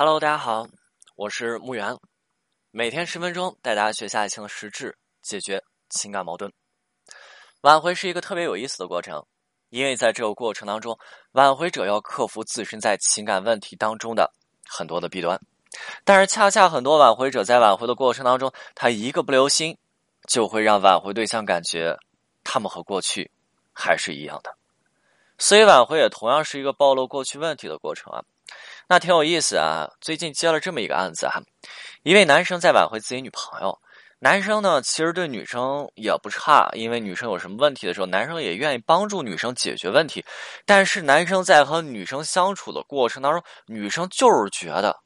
Hello，大家好，我是木源，每天十分钟带大家学下爱情的实质，解决情感矛盾。挽回是一个特别有意思的过程，因为在这个过程当中，挽回者要克服自身在情感问题当中的很多的弊端，但是恰恰很多挽回者在挽回的过程当中，他一个不留心，就会让挽回对象感觉他们和过去还是一样的，所以挽回也同样是一个暴露过去问题的过程啊。那挺有意思啊！最近接了这么一个案子哈，一位男生在挽回自己女朋友。男生呢，其实对女生也不差，因为女生有什么问题的时候，男生也愿意帮助女生解决问题。但是男生在和女生相处的过程当中，女生就是觉得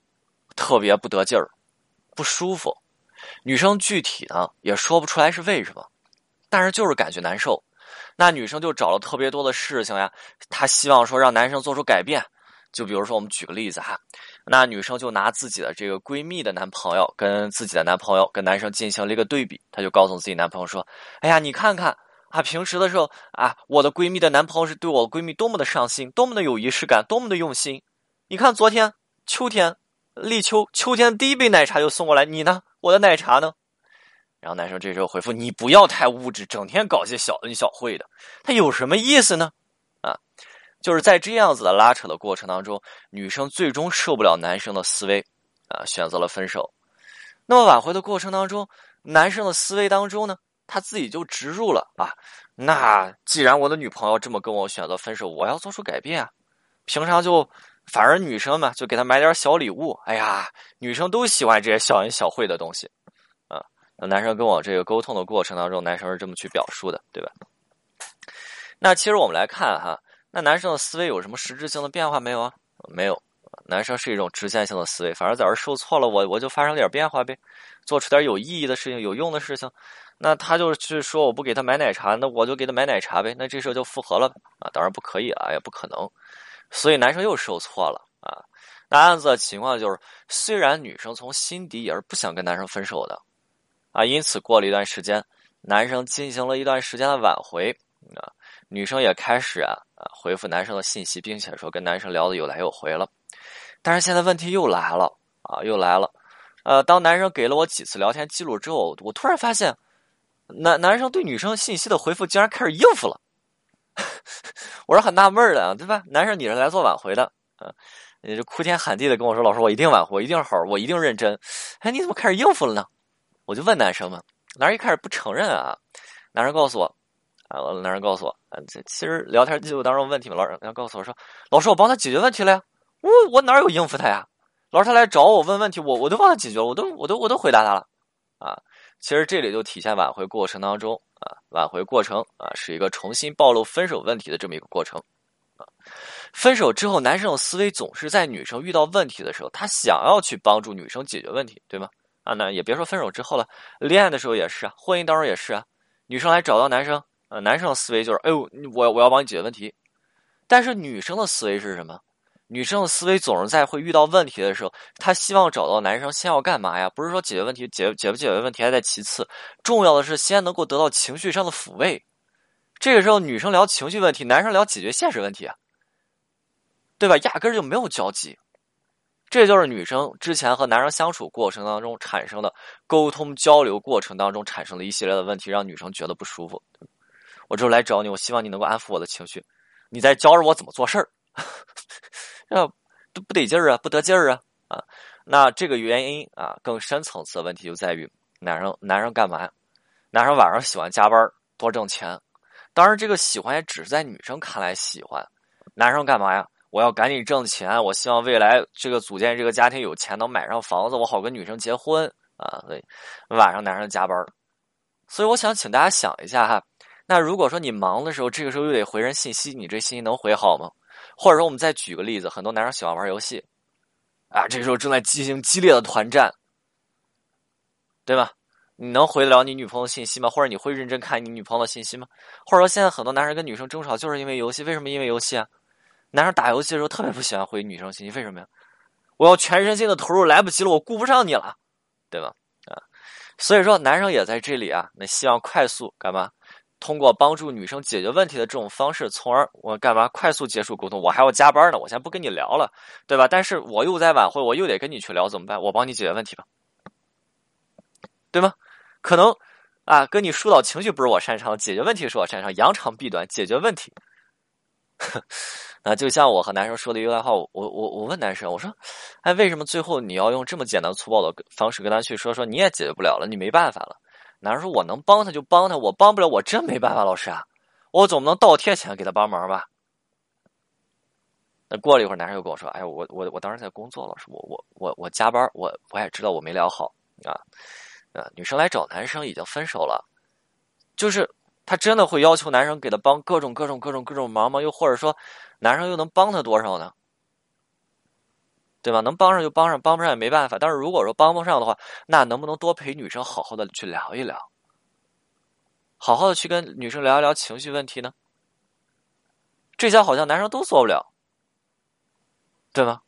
特别不得劲儿、不舒服。女生具体呢也说不出来是为什么，但是就是感觉难受。那女生就找了特别多的事情呀，她希望说让男生做出改变。就比如说，我们举个例子哈，那女生就拿自己的这个闺蜜的男朋友跟自己的男朋友跟男生进行了一个对比，她就告诉自己男朋友说：“哎呀，你看看啊，平时的时候啊，我的闺蜜的男朋友是对我闺蜜多么的上心，多么的有仪式感，多么的用心。你看昨天秋天立秋，秋天第一杯奶茶就送过来，你呢？我的奶茶呢？”然后男生这时候回复：“你不要太物质，整天搞些小恩小惠的，他有什么意思呢？”就是在这样子的拉扯的过程当中，女生最终受不了男生的思维，啊，选择了分手。那么挽回的过程当中，男生的思维当中呢，他自己就植入了啊，那既然我的女朋友这么跟我选择分手，我要做出改变啊。平常就反而女生嘛，就给他买点小礼物。哎呀，女生都喜欢这些小恩小惠的东西啊。男生跟我这个沟通的过程当中，男生是这么去表述的，对吧？那其实我们来看哈。那男生的思维有什么实质性的变化没有啊？没有，男生是一种直线性的思维，反正在这受挫了，我我就发生点变化呗，做出点有意义的事情、有用的事情。那他就是说我不给他买奶茶，那我就给他买奶茶呗，那这事就复合了啊？当然不可以啊，也不可能。所以男生又受挫了啊。那案子的情况就是，虽然女生从心底也是不想跟男生分手的啊，因此过了一段时间，男生进行了一段时间的挽回啊。女生也开始啊回复男生的信息，并且说跟男生聊的有来有回了。但是现在问题又来了啊，又来了。呃，当男生给了我几次聊天记录之后，我突然发现，男男生对女生信息的回复竟然开始应付了。我是很纳闷的啊，对吧？男生你是来做挽回的，嗯，你就哭天喊地的跟我说：“老师，我一定挽回，我一定好，我一定认真。”哎，你怎么开始应付了呢？我就问男生嘛，男生一开始不承认啊。男生告诉我。啊！男人告诉我，啊这其实聊天记录当中问题嘛。老师，要告诉我说，老师，我帮他解决问题了呀。我我哪有应付他呀？老师，他来找我问问题，我我都帮他解决了，我都我都我都回答他了。啊，其实这里就体现挽回过程当中啊，挽回过程啊，是一个重新暴露分手问题的这么一个过程。啊，分手之后，男生的思维总是在女生遇到问题的时候，他想要去帮助女生解决问题，对吗？啊，那也别说分手之后了，恋爱的时候也是啊，婚姻当中也是啊，女生来找到男生。呃，男生的思维就是，哎呦，我我要帮你解决问题，但是女生的思维是什么？女生的思维总是在会遇到问题的时候，她希望找到男生，先要干嘛呀？不是说解决问题，解解不解决问题还在其次，重要的是先能够得到情绪上的抚慰。这个时候，女生聊情绪问题，男生聊解决现实问题，对吧？压根儿就没有交集。这就是女生之前和男生相处过程当中产生的沟通交流过程当中产生的一系列的问题，让女生觉得不舒服。我之后来找你，我希望你能够安抚我的情绪。你在教着我怎么做事儿，这不不得劲儿啊，不得劲儿啊啊！那这个原因啊，更深层次的问题就在于男生男生干嘛？男生晚上喜欢加班多挣钱。当然，这个喜欢也只是在女生看来喜欢。男生干嘛呀？我要赶紧挣钱，我希望未来这个组建这个家庭有钱，能买上房子，我好跟女生结婚啊。对，晚上男生加班所以我想请大家想一下哈。那如果说你忙的时候，这个时候又得回人信息，你这信息能回好吗？或者说，我们再举个例子，很多男生喜欢玩游戏，啊，这时候正在进行激烈的团战，对吧？你能回得了你女朋友信息吗？或者你会认真看你女朋友的信息吗？或者说，现在很多男生跟女生争吵就是因为游戏，为什么因为游戏啊？男生打游戏的时候特别不喜欢回女生信息，为什么呀？我要全身心的投入，来不及了，我顾不上你了，对吧？啊，所以说男生也在这里啊，那希望快速干嘛？通过帮助女生解决问题的这种方式，从而我干嘛快速结束沟通？我还要加班呢，我先不跟你聊了，对吧？但是我又在晚会，我又得跟你去聊，怎么办？我帮你解决问题吧，对吗？可能啊，跟你疏导情绪不是我擅长，解决问题是我擅长，扬长避短，解决问题。那就像我和男生说的一句话，我我我问男生，我说，哎，为什么最后你要用这么简单粗暴的方式跟他去说？说你也解决不了了，你没办法了。男生说：“我能帮他就帮他，我帮不了，我真没办法，老师啊，我总不能倒贴钱给他帮忙吧？”那过了一会儿，男生又跟我说：“哎，我我我当时在工作，老师，我我我我加班，我我也知道我没聊好啊啊！女生来找男生已经分手了，就是他真的会要求男生给他帮各种各种各种各种忙吗？又或者说，男生又能帮他多少呢？”对吧？能帮上就帮上，帮不上也没办法。但是如果说帮不上的话，那能不能多陪女生好好的去聊一聊，好好的去跟女生聊一聊情绪问题呢？这些好像男生都做不了，对吗？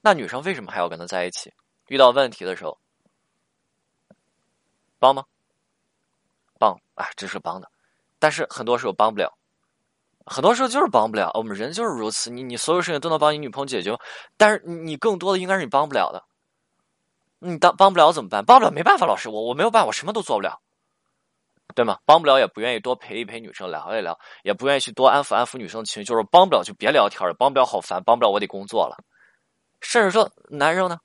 那女生为什么还要跟他在一起？遇到问题的时候，帮吗？帮啊，这是帮的，但是很多时候帮不了。很多时候就是帮不了，我们人就是如此。你你所有事情都能帮你女朋友解决，但是你更多的应该是你帮不了的。你当帮不了怎么办？帮不了没办法，老师，我我没有办法，我什么都做不了，对吗？帮不了也不愿意多陪一陪女生聊一聊，也不愿意去多安抚安抚女生情绪，就是帮不了就别聊天了，帮不了好烦，帮不了我得工作了。甚至说男生呢，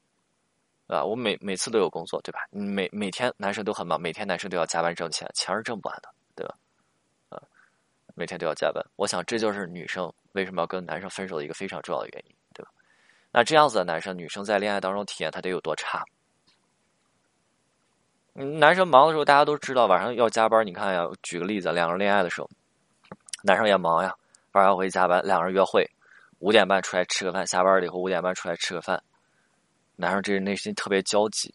啊，我每每次都有工作，对吧？每每天男生都很忙，每天男生都要加班挣钱，钱是挣不完的。每天都要加班，我想这就是女生为什么要跟男生分手的一个非常重要的原因，对吧？那这样子的男生，女生在恋爱当中体验他得有多差？男生忙的时候，大家都知道晚上要加班。你看呀，举个例子，两个人恋爱的时候，男生也忙呀，晚上回去加班，两个人约会，五点半出来吃个饭，下班了以后五点半出来吃个饭，男生这内心特别焦急，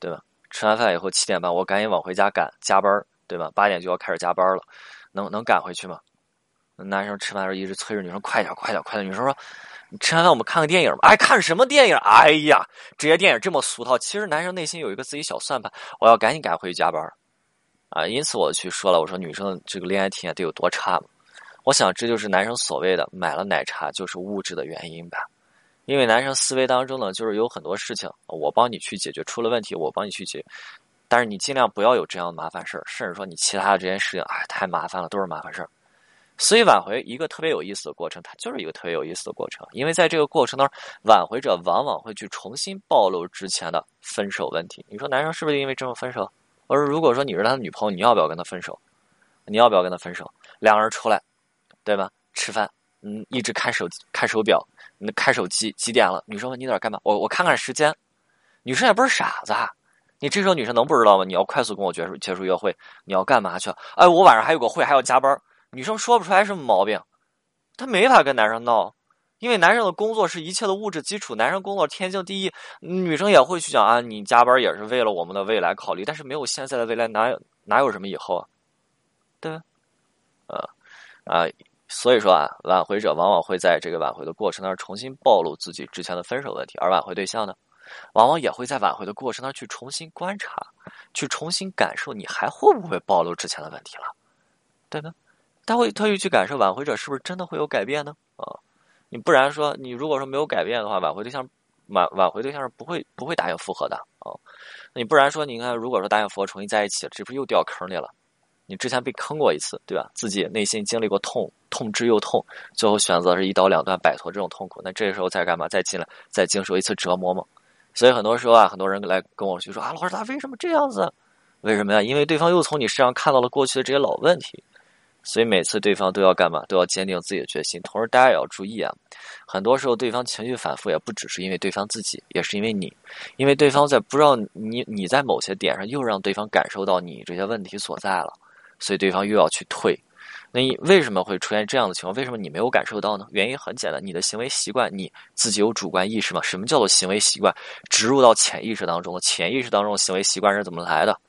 对吧？吃完饭以后七点半，我赶紧往回家赶加班，对吧？八点就要开始加班了。能能赶回去吗？男生吃饭的时候一直催着女生快点快点快点。女生说：“你吃完饭我们看个电影吧。”哎，看什么电影？哎呀，这些电影这么俗套。其实男生内心有一个自己小算盘，我要赶紧赶回去加班啊！因此我去说了，我说女生这个恋爱体验得有多差嘛？我想这就是男生所谓的买了奶茶就是物质的原因吧。因为男生思维当中呢，就是有很多事情我帮你去解决，出了问题我帮你去解决。但是你尽量不要有这样的麻烦事儿，甚至说你其他的这件事情，哎，太麻烦了，都是麻烦事儿。所以挽回一个特别有意思的过程，它就是一个特别有意思的过程。因为在这个过程当中，挽回者往往会去重新暴露之前的分手问题。你说男生是不是因为这么分手？我说如果说你是他的女朋友，你要不要跟他分手？你要不要跟他分手？两个人出来，对吧？吃饭，嗯，一直看手看手表，那看手机几点了？女生问你在干嘛？我我看看时间。女生也不是傻子。你这时候女生能不知道吗？你要快速跟我结束结束约会，你要干嘛去？哎，我晚上还有个会，还要加班。女生说不出来什么毛病，她没法跟男生闹，因为男生的工作是一切的物质基础，男生工作天经地义。女生也会去讲啊，你加班也是为了我们的未来考虑，但是没有现在的未来，哪有哪有什么以后啊？对吧？呃啊，所以说啊，挽回者往往会在这个挽回的过程当中重新暴露自己之前的分手问题，而挽回对象呢？往往也会在挽回的过程当中去重新观察，去重新感受，你还会不会暴露之前的问题了，对吧？他会特意去感受挽回者是不是真的会有改变呢？啊，你不然说你如果说没有改变的话，挽回对象挽挽回对象是不会不会答应复合的啊。那你不然说，你看如果说答应复合重新在一起，这不是又掉坑里了？你之前被坑过一次，对吧？自己内心经历过痛，痛之又痛，最后选择是一刀两断摆脱这种痛苦，那这时候再干嘛？再进来再经受一次折磨吗？所以很多时候啊，很多人来跟我去说啊，老师他为什么这样子？为什么呀？因为对方又从你身上看到了过去的这些老问题，所以每次对方都要干嘛？都要坚定自己的决心。同时，大家也要注意啊，很多时候对方情绪反复，也不只是因为对方自己，也是因为你，因为对方在不知道你你在某些点上又让对方感受到你这些问题所在了，所以对方又要去退。那你为什么会出现这样的情况？为什么你没有感受到呢？原因很简单，你的行为习惯你自己有主观意识吗？什么叫做行为习惯？植入到潜意识当中潜意识当中的行为习惯是怎么来的？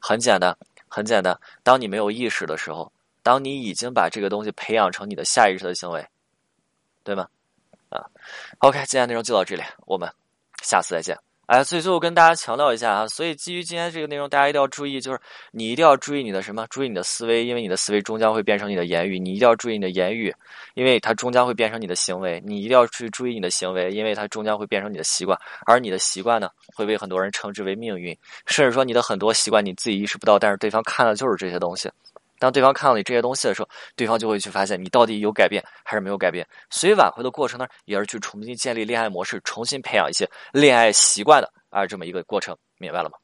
很简单，很简单。当你没有意识的时候，当你已经把这个东西培养成你的下意识的行为，对吗？啊，OK，今天内容就到这里，我们下次再见。哎，所以最后跟大家强调一下啊，所以基于今天这个内容，大家一定要注意，就是你一定要注意你的什么？注意你的思维，因为你的思维终将会变成你的言语。你一定要注意你的言语，因为它终将会变成你的行为。你一定要去注意你的行为，因为它终将会变成你的习惯。而你的习惯呢，会被很多人称之为命运，甚至说你的很多习惯你自己意识不到，但是对方看的就是这些东西。当对方看到你这些东西的时候，对方就会去发现你到底有改变还是没有改变。所以挽回的过程呢，也是去重新建立恋爱模式，重新培养一些恋爱习惯的啊这么一个过程，明白了吗？